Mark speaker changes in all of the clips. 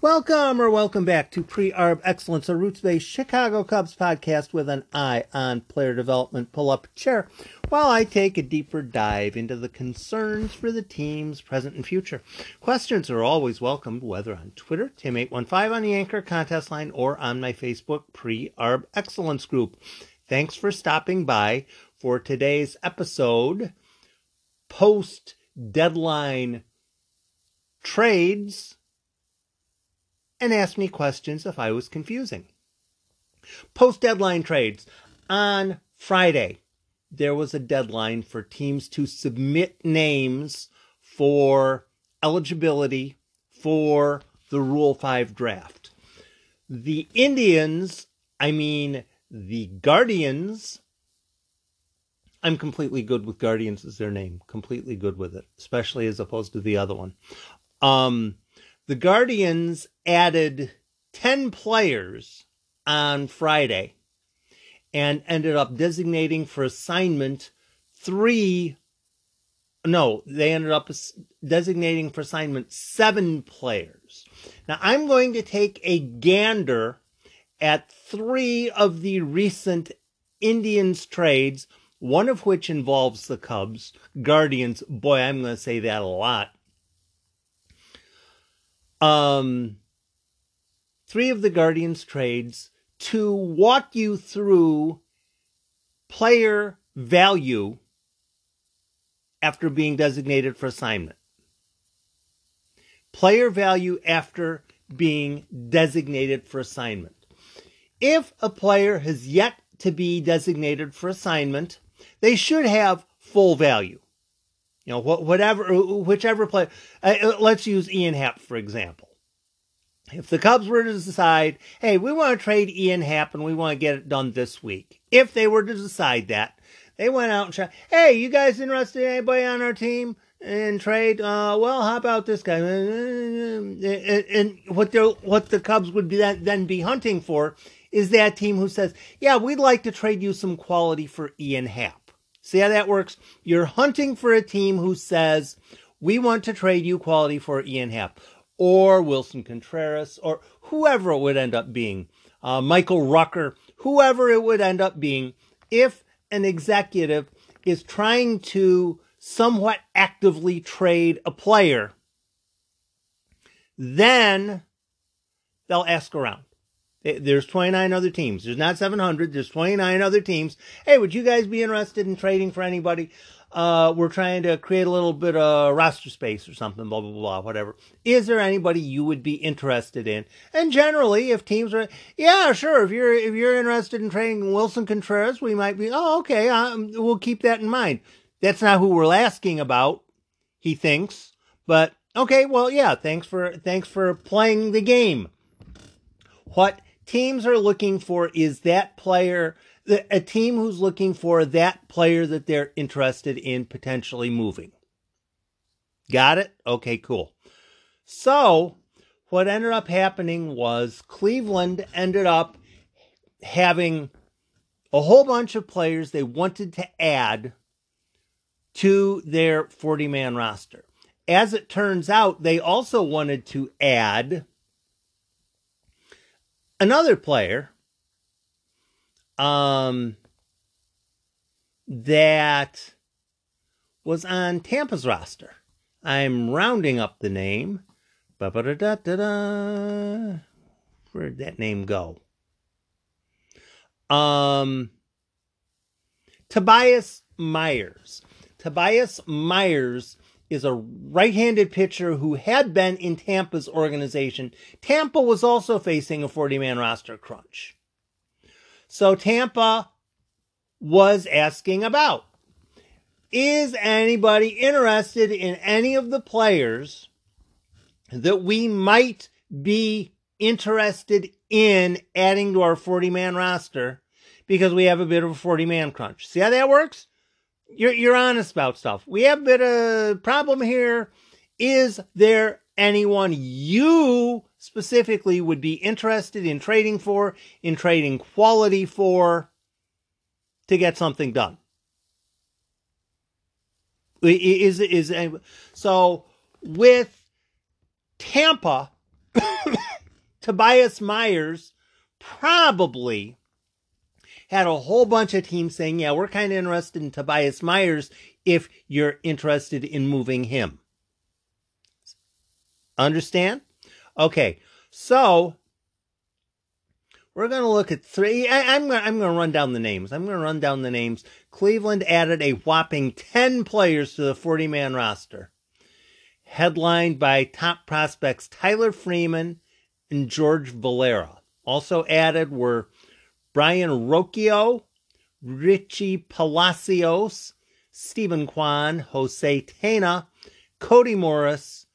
Speaker 1: Welcome or welcome back to Pre-Arb Excellence, a roots-based Chicago Cubs podcast with an eye on player development. Pull up a chair while I take a deeper dive into the concerns for the team's present and future. Questions are always welcome, whether on Twitter, Tim815 on the Anchor contest line, or on my Facebook Pre-Arb Excellence group. Thanks for stopping by for today's episode. Post deadline trades and asked me questions if I was confusing. Post deadline trades. On Friday, there was a deadline for teams to submit names for eligibility for the Rule 5 draft. The Indians, I mean, the Guardians, I'm completely good with Guardians as their name. Completely good with it, especially as opposed to the other one. Um, the Guardians added 10 players on Friday and ended up designating for assignment three. No, they ended up designating for assignment seven players. Now I'm going to take a gander at three of the recent Indians trades, one of which involves the Cubs. Guardians, boy, I'm going to say that a lot. Um, three of the Guardians trades to walk you through player value after being designated for assignment. Player value after being designated for assignment. If a player has yet to be designated for assignment, they should have full value. You know, whatever, whichever player. Uh, let's use Ian Happ, for example. If the Cubs were to decide, hey, we want to trade Ian Happ and we want to get it done this week, if they were to decide that, they went out and shot, hey, you guys interested in anybody on our team in trade? Uh, well, how about this guy? And, and what the what the Cubs would be then be hunting for is that team who says, yeah, we'd like to trade you some quality for Ian Happ. See how that works? You're hunting for a team who says, we want to trade you quality for Ian Happ or Willson Contreras or whoever it would end up being, uh, Michael Rucker, whoever it would end up being, if an executive is trying to somewhat actively trade a player, then they'll ask around. There's 29 other teams. There's not 700. There's 29 other teams. Hey, would you guys be interested in trading for anybody? Uh, we're trying to create a little bit of roster space or something, blah, blah, blah, whatever. Is there anybody you would be interested in? And generally, if teams are, yeah, sure. If you're, if you're interested in trading Willson Contreras, we might be, oh, okay. Um, we'll keep that in mind. That's not who we're asking about. He thinks, but okay. Well, yeah. Thanks for, thanks for playing the game. What teams are looking for is that player, a team who's looking for that player that they're interested in potentially moving. Got it? Okay, cool. So, what ended up happening was Cleveland ended up having a whole bunch of players they wanted to add to their 40 man roster. As it turns out, they also wanted to add another player um, that was on Tampa's roster. I'm rounding up the name. Ba-ba-da-da-da-da. Where'd that name go? Um, Tobias Myers. Tobias Myers is a right-handed pitcher who had been in Tampa's organization. Tampa was also facing a 40-man roster crunch. So Tampa was asking about, is anybody interested in any of the players that we might be interested in adding to our 40-man roster because we have a bit of a 40-man crunch? See how that works? You're you're honest about stuff. We have a bit of problem here. Is there anyone you specifically would be interested in trading for, in trading quality for, to get something done? Is is so with Tampa? Tobias Myers probably had a whole bunch of teams saying, yeah, we're kind of interested in Tobias Myers if you're interested in moving him. Understand? Okay, so we're going to look at three. I, am going. I'm going to run down the names. I'm going to run down the names. Cleveland added a whopping ten players to the 40 man roster, headlined by top prospects Tyler Freeman and George Valera. Also added were Brayan Rocchio, Richie Palacios, Steven Kwan, Jose Tena, Cody Morris,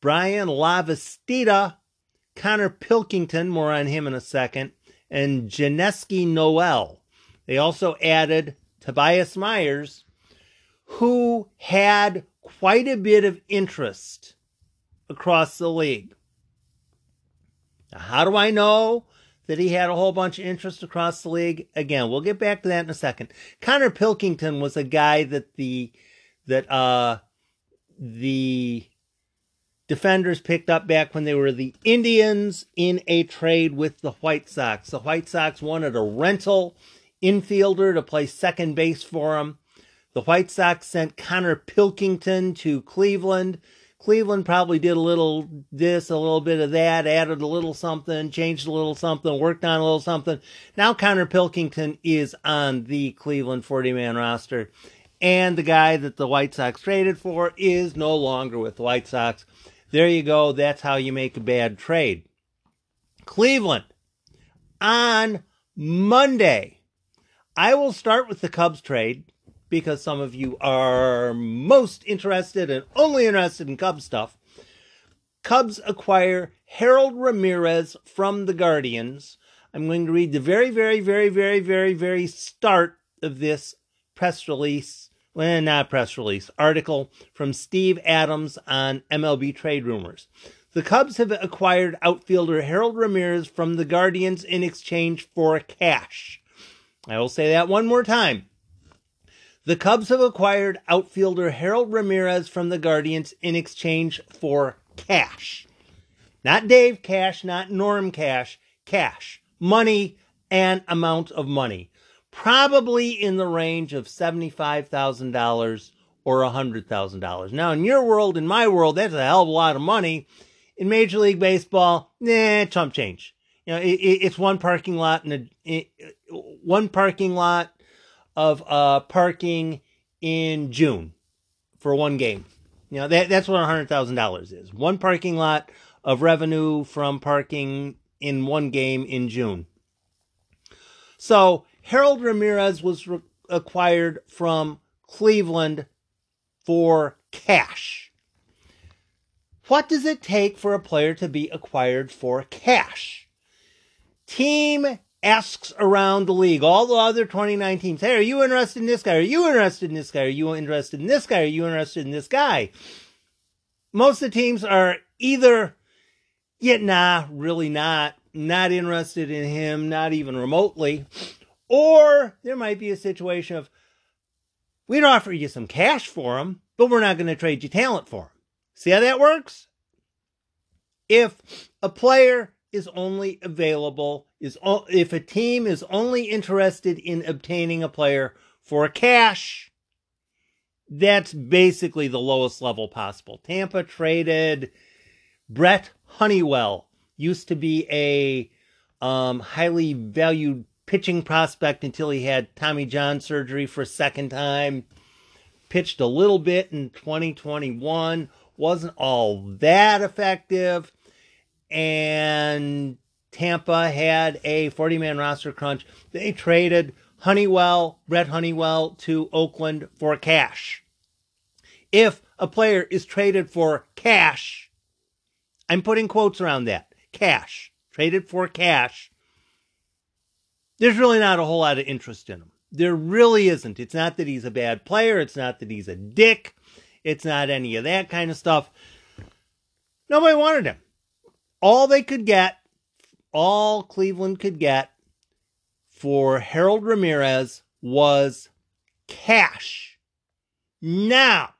Speaker 1: Bryan Lavastida, Connor Pilkington, more on him in a second, and Jhonkensy Noel. They also added Tobias Myers, who had quite a bit of interest across the league. Now, how do I know that he had a whole bunch of interest across the league? Again, we'll get back to that in a second. Connor Pilkington was a guy that the that uh the defenders picked up back when they were the Indians in a trade with the White Sox. The White Sox wanted a rental infielder to play second base for them. The White Sox sent Connor Pilkington to Cleveland. Cleveland probably did a little this, a little bit of that, added a little something, changed a little something, worked on a little something. Now Connor Pilkington is on the Cleveland 40 man roster. And the guy that the White Sox traded for is no longer with the White Sox. There you go. That's how you make a bad trade. Cleveland on Monday. I will start with the Cubs trade because some of you are most interested and only interested in Cubs stuff. Cubs acquire Harold Ramirez from the Guardians. I'm going to read the very, very, very, very, very, very start of this press release well, not press release, article from Steve Adams on MLB trade rumors. The Cubs have acquired outfielder Harold Ramirez from the Guardians in exchange for cash. I will say that one more time. The Cubs have acquired outfielder Harold Ramirez from the Guardians in exchange for cash. Not Dave Cash, not Norm Cash, cash. Money and amount of money probably in the range of $75,000 or $100,000. Now, in your world, in my world, that's a hell of a lot of money. In Major League Baseball, nah, chump change. You know, it, it, it's one parking lot and a, it, one parking lot of uh, parking in June for one game. You know, that, that's what $100,000 is. One parking lot of revenue from parking in one game in June. So Harold Ramirez was re- acquired from Cleveland for cash. What does it take for a player to be acquired for cash? Team asks around the league, all the other 29 teams, hey, are you interested in this guy? Are you interested in this guy? Are you interested in this guy? Are you interested in this guy? Most of the teams are either, yeah, nah, really not, not interested in him, not even remotely, or there might be a situation of, we'd offer you some cash for him, but we're not going to trade you talent for him. See how that works? If a player is only available, is if a team is only interested in obtaining a player for cash, that's basically the lowest level possible. Tampa traded Brent Honeywell, used to be a um, highly valued pitching prospect until he had Tommy John surgery for a second time. Pitched a little bit in 2021, wasn't all that effective. And Tampa had a 40 man roster crunch. They traded Honeywell, Brent Honeywell to Oakland for cash. If a player is traded for cash, I'm putting quotes around that cash, traded for cash, there's really not a whole lot of interest in him. There really isn't. It's not that he's a bad player. It's not that he's a dick. It's not any of that kind of stuff. Nobody wanted him. All they could get, all Cleveland could get for Harold Ramirez was cash. Now,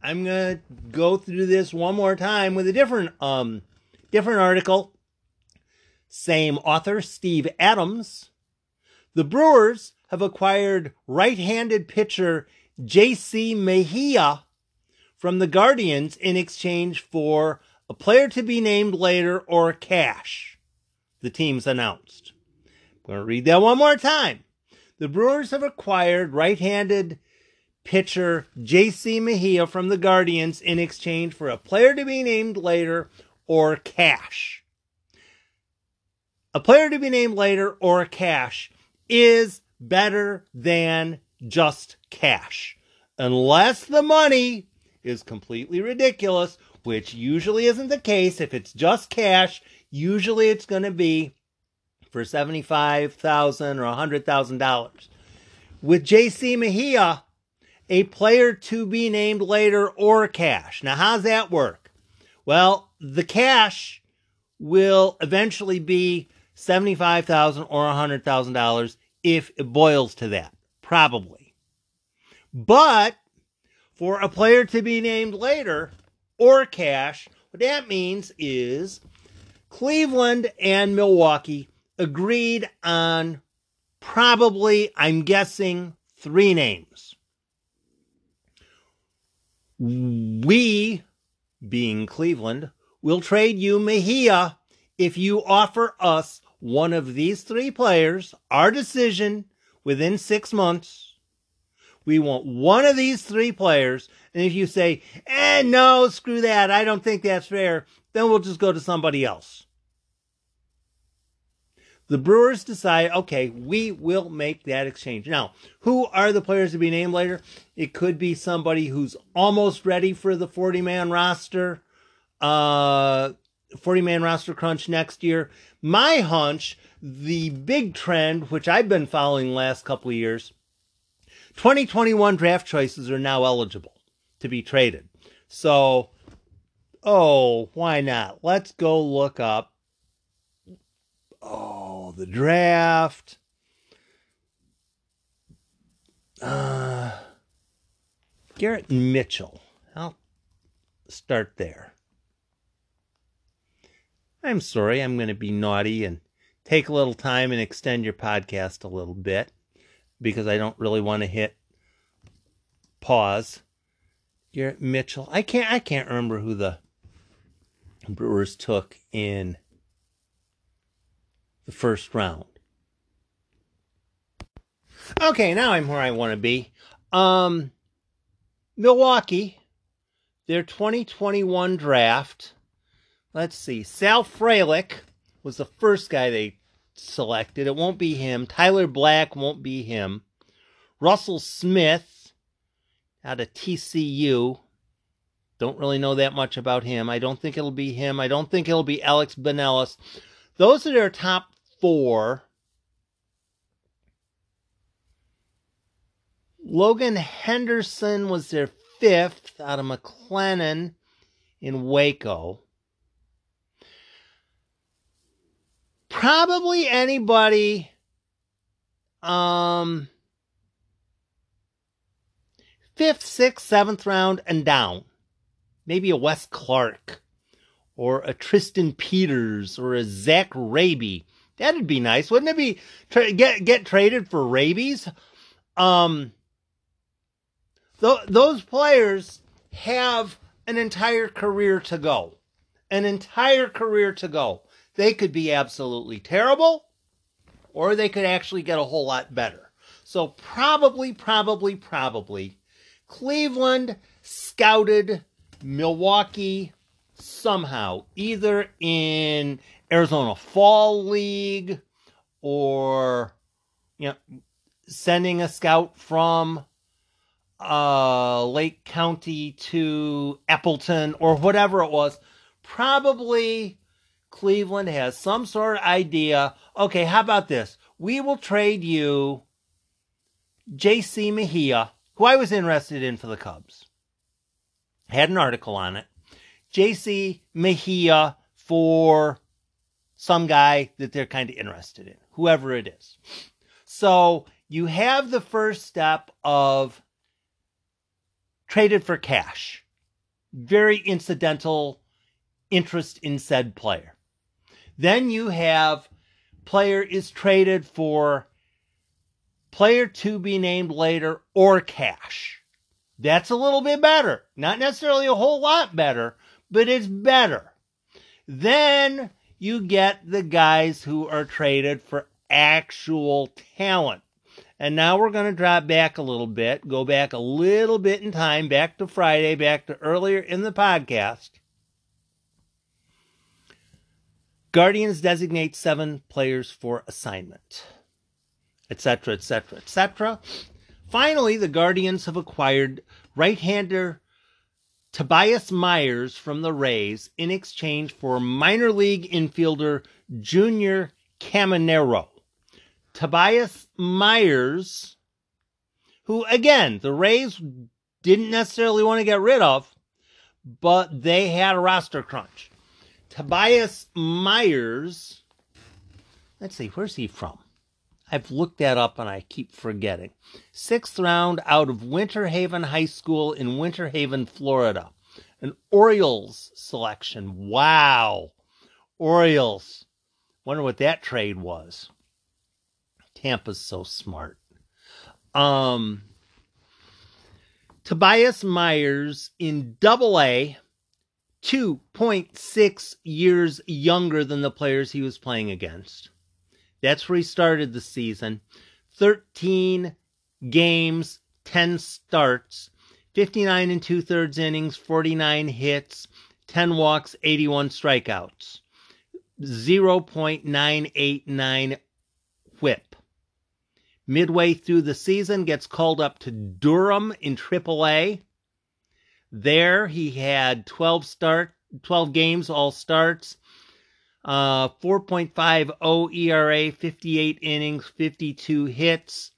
Speaker 1: I'm going to go through this one more time with a different um different article same author, Steve Adams. The Brewers have acquired right handed pitcher J.C. Mejia from the Guardians in exchange for a player to be named later or cash, the teams announced. I'm going to read that one more time. The Brewers have acquired right handed pitcher J.C. Mejia from the Guardians in exchange for a player to be named later or cash. A player to be named later or cash is better than just cash. Unless the money is completely ridiculous, which usually isn't the case. If it's just cash, usually it's going to be for 75,000 or $100,000. With JC Mejia, a player to be named later or cash. Now, how's that work? Well, the cash will eventually be 75,000 or $100,000 if it boils to that. Probably. But for a player to be named later or cash, what that means is Cleveland and Milwaukee agreed on probably, I'm guessing, three names. We, being Cleveland, will trade you Mejia if you offer us one of these three players, our decision within six months we want one of these three players. And if you say, eh, no, screw that. I don't think that's fair. Then we'll just go to somebody else. The Brewers decide, okay, we will make that exchange. Now, who are the players to be named later? It could be somebody who's almost ready for the 40 man roster, uh, 40 man roster crunch next year. My hunch, the big trend, which I've been following last couple of years, 2021 draft choices are now eligible to be traded. So, oh, why not? Let's go look up. Oh, the draft. Uh, Garrett Mitchell. I'll start there. I'm sorry, I'm going to be naughty and take a little time and extend your podcast a little bit because I don't really want to hit pause. Garrett Mitchell. I can't I can't remember who the Brewers took in the first round. Okay, now I'm where I want to be. Um Milwaukee, their 2021 draft. Let's see. Sal Frelick was the first guy they selected. It won't be him. Tyler Black won't be him. Russell Smith out of TCU. Don't really know that much about him. I don't think it'll be him. I don't think it'll be Alex Binelas. Those are their top four. Logan Henderson was their fifth out of McLennan in Waco. probably anybody um fifth, sixth, seventh round and down. Maybe a Wes Clark or a Tristan Peters or a Zach Raby. That'd be nice, wouldn't it be? Tra- get get traded for rabies. Um, th- those players have an entire career to go, an entire career to go. They could be absolutely terrible, or they could actually get a whole lot better. So, probably, probably, probably, Cleveland scouted Milwaukee somehow, either in Arizona Fall League or, you know, sending a scout from uh, Lake County to Appleton or whatever it was. Probably Cleveland has some sort of idea. Okay, how about this? We will trade you J.C. Mejia, who I was interested in for the Cubs. Had an article on it. J.C. Mejia for some guy that they're kind of interested in, whoever it is. So you have the first step of traded for cash. Very incidental interest in said player. Then you have player is traded for player to be named later or cash. That's a little bit better. Not necessarily a whole lot better, but it's better. Then you get the guys who are traded for actual talent. And now we're going to drop back a little bit, go back a little bit in time, back to Friday, back to earlier in the podcast. Guardians designate seven players for assignment, etc., etc., etc. Finally, the Guardians have acquired right hander Tobias Myers from the Rays in exchange for minor league infielder Junior Caminero. Tobias Myers, who again, the Rays didn't necessarily want to get rid of, but they had a roster crunch. Tobias Myers, let's see, where's he from? I've looked that up and I keep forgetting. Sixth round out of Winter Haven High School in Winter Haven, Florida. An Orioles selection. Wow. Orioles. Wonder what that trade was. Tampa's so smart. Um, Tobias Myers in double A, 2.6 years younger than the players he was playing against. That's where he started the season. 13 games, 10 starts, 59 and two thirds innings, 49 hits, 10 walks, 81 strikeouts, 0.989 whip. Midway through the season, gets called up to Durham in AAA. There, he had 12 start, 12 games, all starts, uh, 4.50 ERA, 58 innings, 52 hits,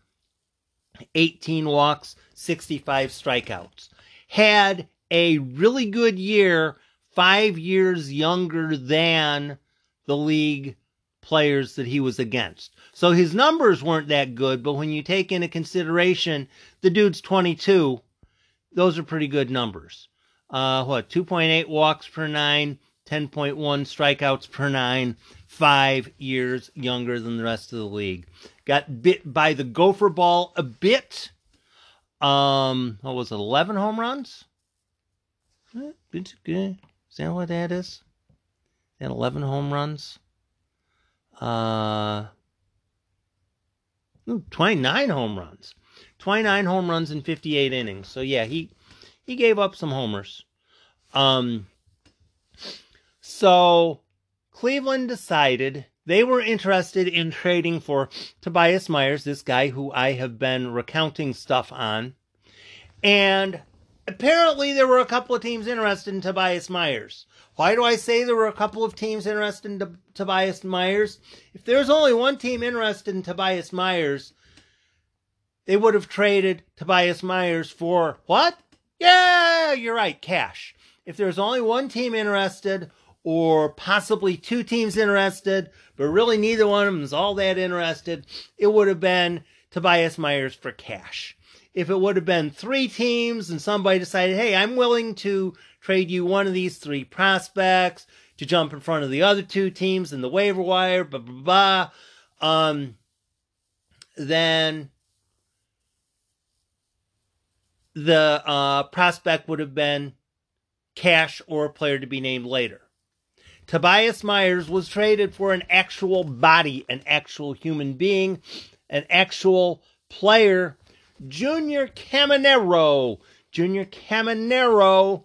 Speaker 1: 18 walks, 65 strikeouts. Had a really good year, five years younger than the league players that he was against. So his numbers weren't that good, but when you take into consideration the dude's 22, those are pretty good numbers. Uh, what, 2.8 walks per nine, 10.1 strikeouts per nine, five years younger than the rest of the league. Got bit by the gopher ball a bit. Um, what was it, 11 home runs? Is that what that is? And 11 home runs? Uh, 29 home runs. 29 home runs in 58 innings. So yeah, he he gave up some homers. Um so Cleveland decided they were interested in trading for Tobias Myers, this guy who I have been recounting stuff on. And apparently there were a couple of teams interested in Tobias Myers. Why do I say there were a couple of teams interested in T- Tobias Myers? If there's only one team interested in Tobias Myers, they would have traded Tobias Myers for what? Yeah, you're right, cash. If there's only one team interested, or possibly two teams interested, but really neither one of them is all that interested, it would have been Tobias Myers for cash. If it would have been three teams and somebody decided, hey, I'm willing to trade you one of these three prospects to jump in front of the other two teams in the waiver wire, blah, blah, blah, um, then the uh, prospect would have been cash or a player to be named later. Tobias Myers was traded for an actual body, an actual human being, an actual player. Junior Caminero. Junior Caminero.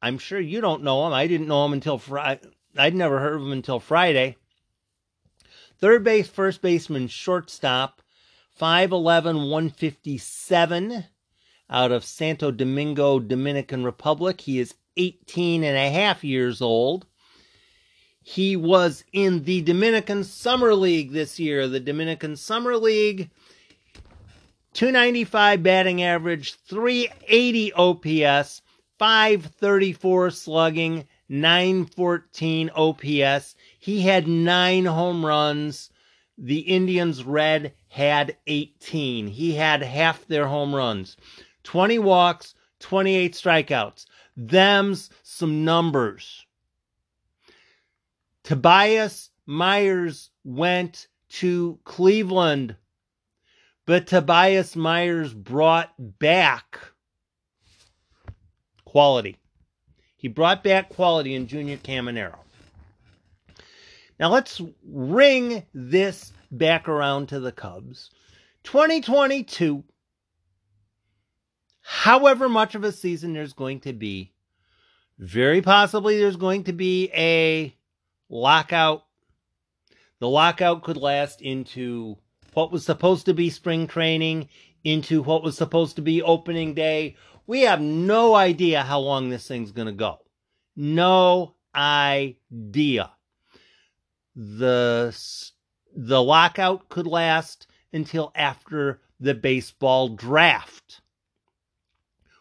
Speaker 1: I'm sure you don't know him. I didn't know him until Friday. I'd never heard of him until Friday. Third base, first baseman, shortstop, 5'11, 157 out of Santo Domingo, Dominican Republic. He is 18 and a half years old. He was in the Dominican Summer League this year. The Dominican Summer League, 295 batting average, 380 OPS, 534 slugging, 914 OPS. He had nine home runs. The Indians Red had 18. He had half their home runs. 20 walks, 28 strikeouts. Them's some numbers. Tobias Myers went to Cleveland, but Tobias Myers brought back quality. He brought back quality in Junior Caminero. Now let's ring this back around to the Cubs. 2022, however much of a season there's going to be, very possibly there's going to be a lockout. The lockout could last into what was supposed to be spring training, into what was supposed to be opening day. We have no idea how long this thing's going to go. No idea. The the lockout could last until after the baseball draft.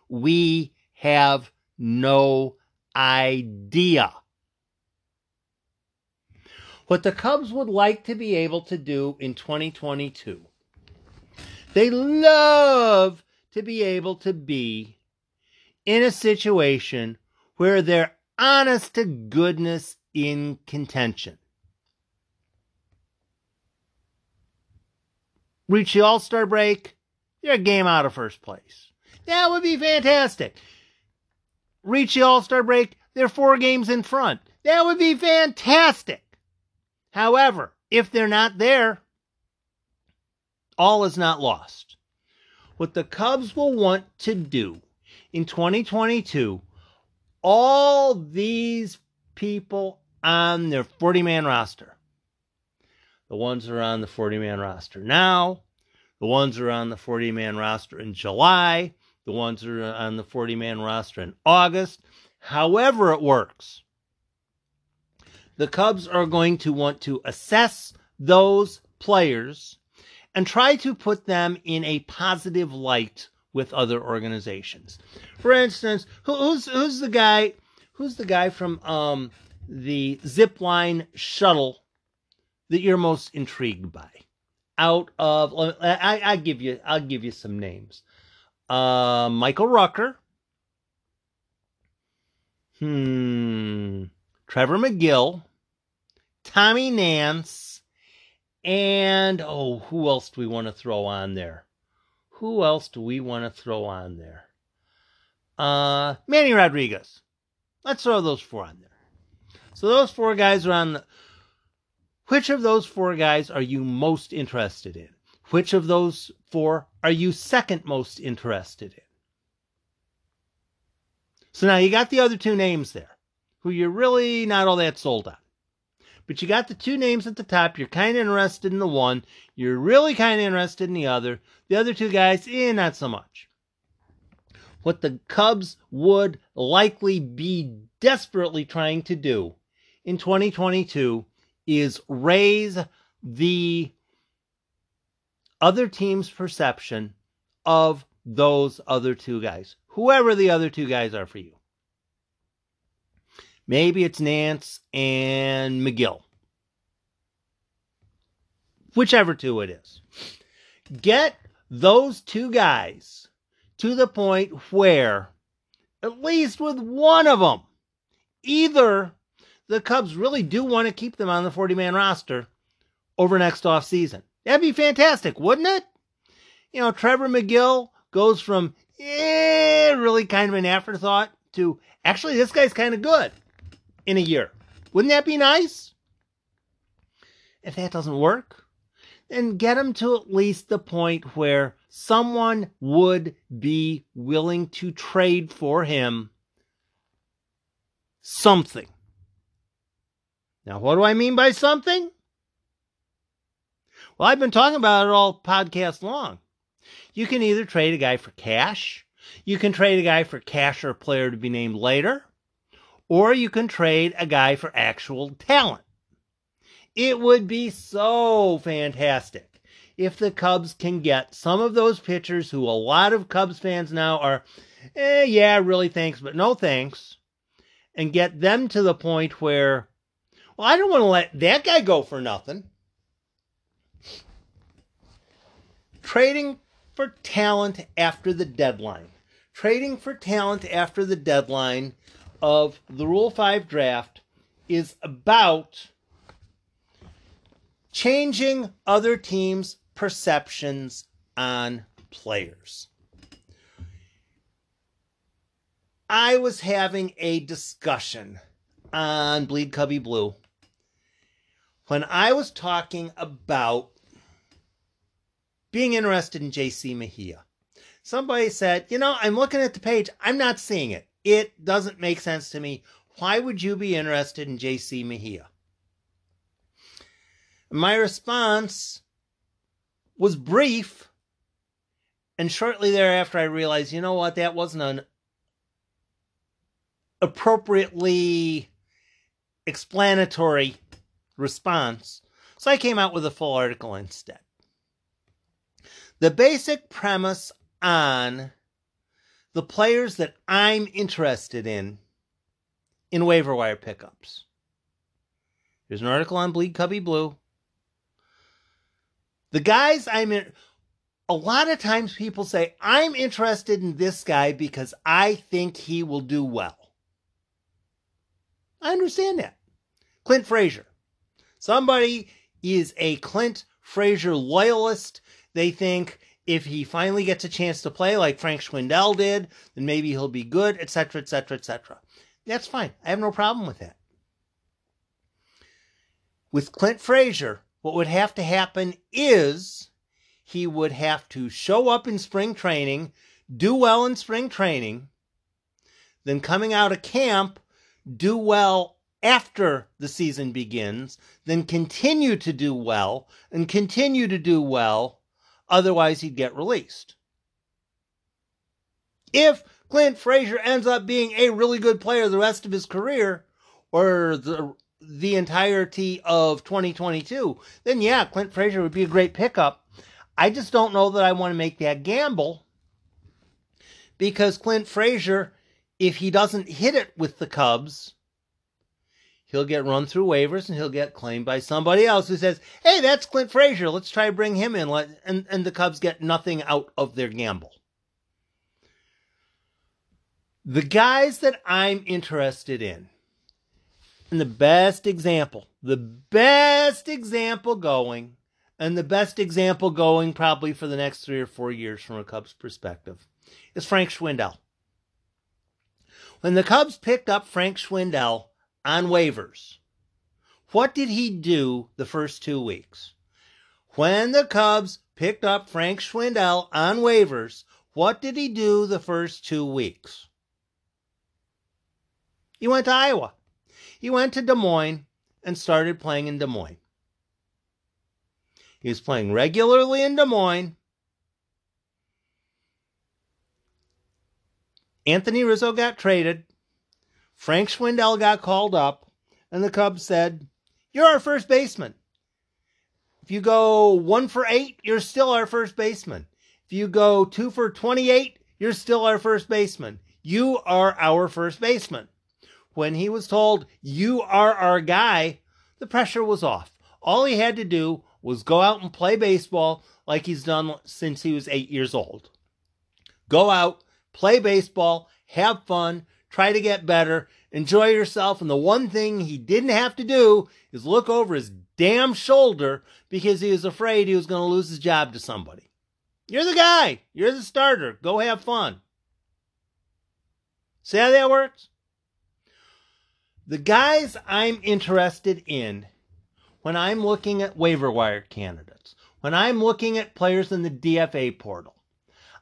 Speaker 1: We have no idea. What the Cubs would like to be able to do in 2022, they love to be able to be in a situation where they're honest to goodness in contention. Reach the All Star break, you're a game out of first place. That would be fantastic. Reach the All Star break, they're four games in front. That would be fantastic. However, if they're not there, all is not lost. What the Cubs will want to do in 2022, all these people on their 40 man roster, the ones that are on the 40 man roster now, the ones that are on the 40 man roster in July, the ones that are on the 40 man roster in August, however it works the Cubs are going to want to assess those players and try to put them in a positive light with other organizations. For instance, who's who's the guy? Who's the guy from um, the zipline shuttle that you're most intrigued by? Out of I, I give you I'll give you some names. Uh, Michael Rucker. Hmm. Trevor Megill, Tommy Nance, and oh, who else do we want to throw on there? Who else do we want to throw on there? Uh, Manny Rodriguez. Let's throw those four on there. So those four guys are on the. Which of those four guys are you most interested in? Which of those four are you second most interested in? So now you got the other two names there who you're really not all that sold on. But you got the two names at the top. You're kind of interested in the one. You're really kind of interested in the other. The other two guys, eh, not so much. What the Cubs would likely be desperately trying to do in 2022 is raise the other team's perception of those other two guys, whoever the other two guys are for you. Maybe it's Nance and Megill. Whichever two it is. Get those two guys to the point where, at least with one of them, either the Cubs really do want to keep them on the 40 man roster over next off season. That'd be fantastic, wouldn't it? You know, Trevor Megill goes from eh, really kind of an afterthought to actually this guy's kind of good in a year. Wouldn't that be nice? If that doesn't work, then get him to at least the point where someone would be willing to trade for him something. Now, what do I mean by something? Well, I've been talking about it all podcast long. You can either trade a guy for cash, you can trade a guy for cash or a player to be named later, or you can trade a guy for actual talent. It would be so fantastic if the Cubs can get some of those pitchers who a lot of Cubs fans now are, eh, yeah, really thanks, but no thanks, and get them to the point where, well, I don't want to let that guy go for nothing. Trading for talent after the deadline. Trading for talent after the deadline of the Rule 5 draft is about changing other teams' perceptions on players. I was having a discussion on Bleed Cubbie Blue when I was talking about being interested in JC Mejia. Somebody said, You know, I'm looking at the page, I'm not seeing it. It doesn't make sense to me. Why would you be interested in JC Mejia? My response was brief. And shortly thereafter, I realized, you know what, that wasn't an appropriately explanatory response. So I came out with a full article instead. The basic premise on the players that I'm interested in in waiver wire pickups. There's an article on Bleed Cubbie Blue. The guys I'm in, a lot of times people say, I'm interested in this guy because I think he will do well. I understand that. Clint Frazier. Somebody is a Clint Frazier loyalist. They think if he finally gets a chance to play like Frank Schwindel did, then maybe he'll be good, etc., etc., etc. That's fine. I have no problem with that. With Clint Frazier, what would have to happen is he would have to show up in spring training, do well in spring training, then coming out of camp, do well after the season begins, then continue to do well and continue to do well. Otherwise, he'd get released. If Clint Frazier ends up being a really good player the rest of his career, or the the entirety of 2022, then yeah, Clint Frazier would be a great pickup. I just don't know that I want to make that gamble because Clint Frazier, if he doesn't hit it with the Cubs, he'll get run through waivers and he'll get claimed by somebody else who says, "Hey, that's Clint Frazier. Let's try to bring him in." And and the Cubs get nothing out of their gamble. The guys that I'm interested in, and the best example, the best example going, and the best example going probably for the next three or four years from a Cubs perspective, is Frank Schwindel. When the Cubs picked up Frank Schwindel on waivers. What did he do the first two weeks? When the Cubs picked up Frank Schwindel on waivers, what did he do the first two weeks? He went to Iowa. He went to Des Moines and started playing in Des Moines. He was playing regularly in Des Moines. Anthony Rizzo got traded. Frank Schwindel got called up, and the Cubs said, You're our first baseman. If you go one for eight, you're still our first baseman. If you go two for 28, you're still our first baseman. You are our first baseman. When he was told, You are our guy, the pressure was off. All he had to do was go out and play baseball like he's done since he was eight years old. Go out, play baseball, have fun, try to get better, enjoy yourself. And the one thing he didn't have to do is look over his damn shoulder because he was afraid he was going to lose his job to somebody. You're the guy. You're the starter. Go have fun. See how that works? The guys I'm interested in when I'm looking at waiver wire candidates, when I'm looking at players in the DFA portal,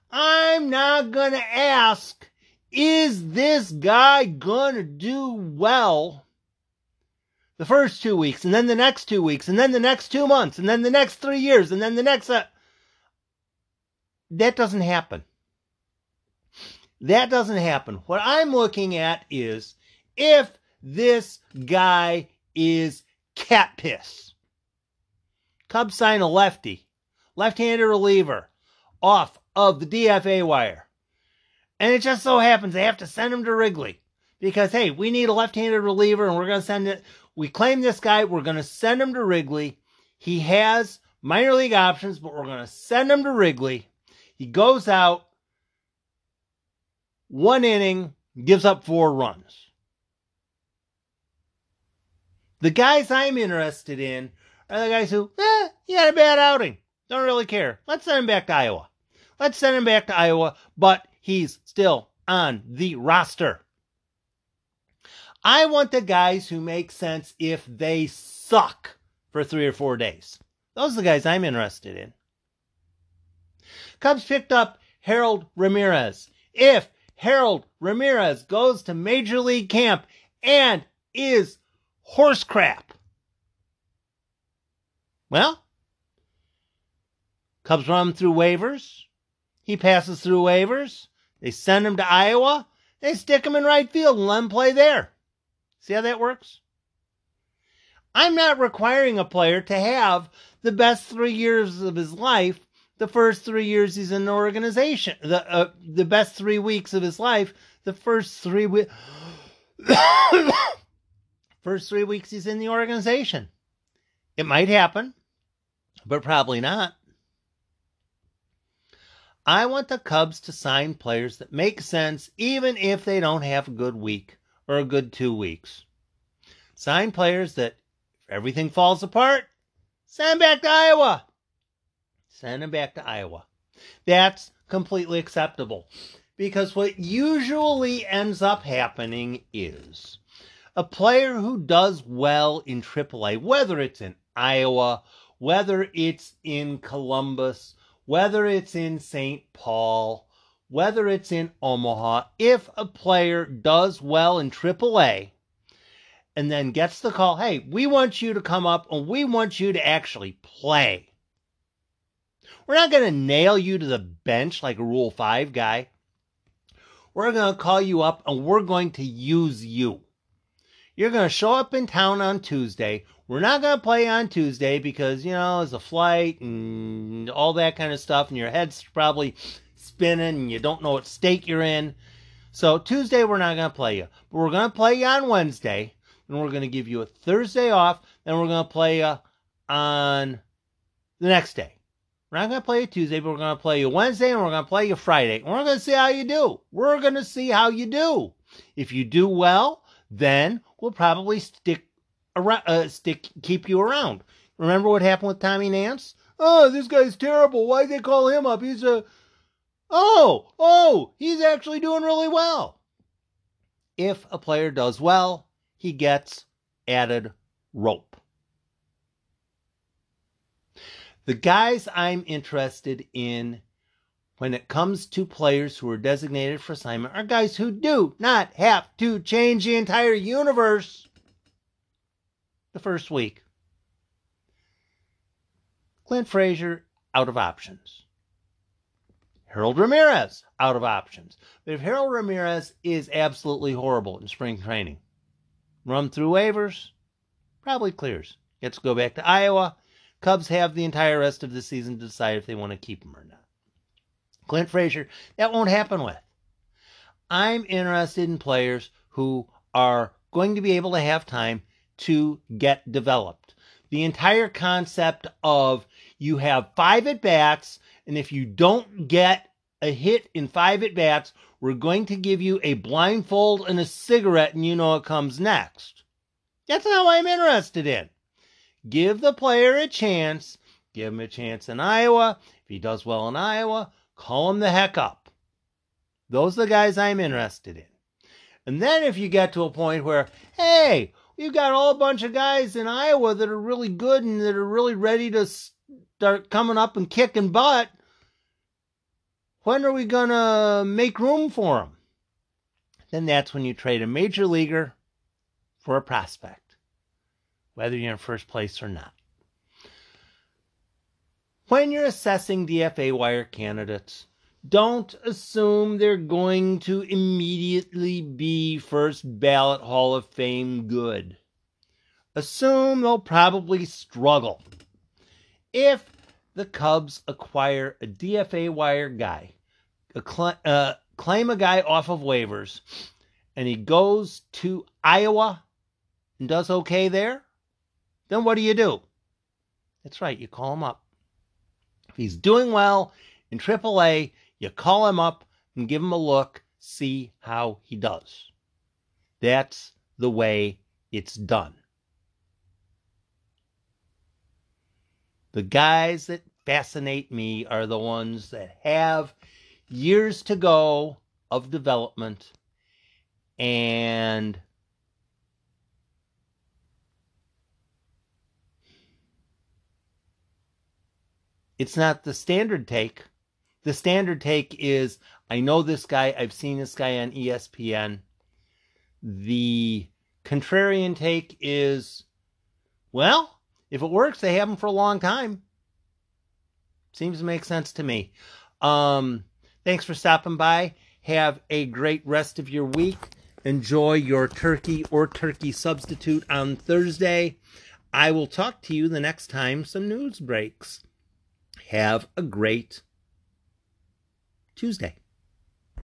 Speaker 1: I'm not going to ask is this guy going to do well the first two weeks, and then the next two weeks, and then the next two months, and then the next three years, and then the next. Uh... That doesn't happen. That doesn't happen. What I'm looking at is if this guy is cat piss. Cubs sign a lefty, left handed reliever off of the DFA wire. And it just so happens they have to send him to Wrigley because, hey, we need a left handed reliever and we're going to send it. We claim this guy, we're going to send him to Wrigley. He has minor league options, but we're going to send him to Wrigley. He goes out, one inning, gives up four runs. The guys I'm interested in are the guys who, eh, he had a bad outing. Don't really care. Let's send him back to Iowa. Let's send him back to Iowa, but he's still on the roster. I want the guys who make sense if they suck for three or four days. Those are the guys I'm interested in. Cubs picked up Harold Ramirez. If Harold Ramirez goes to Major League Camp and is horse crap, well, Cubs run through waivers. He passes through waivers. They send him to Iowa. They stick him in right field and let him play there. See how that works? I'm not requiring a player to have the best three years of his life the first three years he's in the organization. The uh, the best three weeks of his life, the first three weeks, first three weeks he's in the organization. It might happen, but probably not. I want the Cubs to sign players that make sense even if they don't have a good week or a good two weeks. Sign players that, if everything falls apart, send back to Iowa. Send them back to Iowa. That's completely acceptable. Because what usually ends up happening is a player who does well in AAA, whether it's in Iowa, whether it's in Columbus, whether it's in St. Paul, whether it's in Omaha, if a player does well in AAA and then gets the call, hey, we want you to come up and we want you to actually play. We're not going to nail you to the bench like a Rule 5 guy. We're going to call you up and we're going to use you. You're going to show up in town on Tuesday. We're not going to play on Tuesday because, you know, it's a flight and all that kind of stuff, and your head's probably spinning and you don't know what state you're in. So Tuesday, we're not going to play you. But we're going to play you on Wednesday, and we're going to give you a Thursday off, and we're going to play you on the next day. We're not going to play you Tuesday, but we're going to play you Wednesday, and we're going to play you Friday. And we're going to see how you do. We're going to see how you do. If you do well, then we'll probably stick around, uh, stick, keep you around. Remember what happened with Tommy Nance? Oh, this guy's terrible. Why'd they call him up? He's a, oh, oh, he's actually doing really well. If a player does well, he gets added rope. The guys I'm interested in when it comes to players who are designated for assignment are guys who do not have to change the entire universe the first week. Clint Frazier, out of options. Harold Ramirez, out of options. But if Harold Ramirez is absolutely horrible in spring training, run through waivers, probably clears. Gets to go back to Iowa. Cubs have the entire rest of the season to decide if they want to keep him or not. Clint Frazier, that won't happen with. I'm interested in players who are going to be able to have time to get developed. The entire concept of you have five at bats, and if you don't get a hit in five at bats, we're going to give you a blindfold and a cigarette, and you know what comes next. That's how I'm interested in. Give the player a chance. Give him a chance in Iowa. If he does well in Iowa, call him the heck up. Those are the guys I'm interested in. And then if you get to a point where, hey, we've got a bunch of guys in Iowa that are really good and that are really ready to start coming up and kicking butt, when are we going to make room for them? Then that's when you trade a major leaguer for a prospect, whether you're in first place or not. When you're assessing DFA wire candidates, don't assume they're going to immediately be first ballot Hall of Fame good. Assume they'll probably struggle. If the Cubs acquire a DFA wire guy, a cl- uh, claim a guy off of waivers, and he goes to Iowa and does okay there, then what do you do? That's right, you call him up. If he's doing well in AAA, you call him up and give him a look, see how he does. That's the way it's done. The guys that fascinate me are the ones that have years to go of development and it's not the standard take. The standard take is I know this guy, I've seen this guy on ESPN. The contrarian take is well, if it works, they have him for a long time. Seems to make sense to me. Um, thanks for stopping by. Have a great rest of your week. Enjoy your turkey or turkey substitute on Thursday. I will talk to you the next time some news breaks. Have a great Tuesday.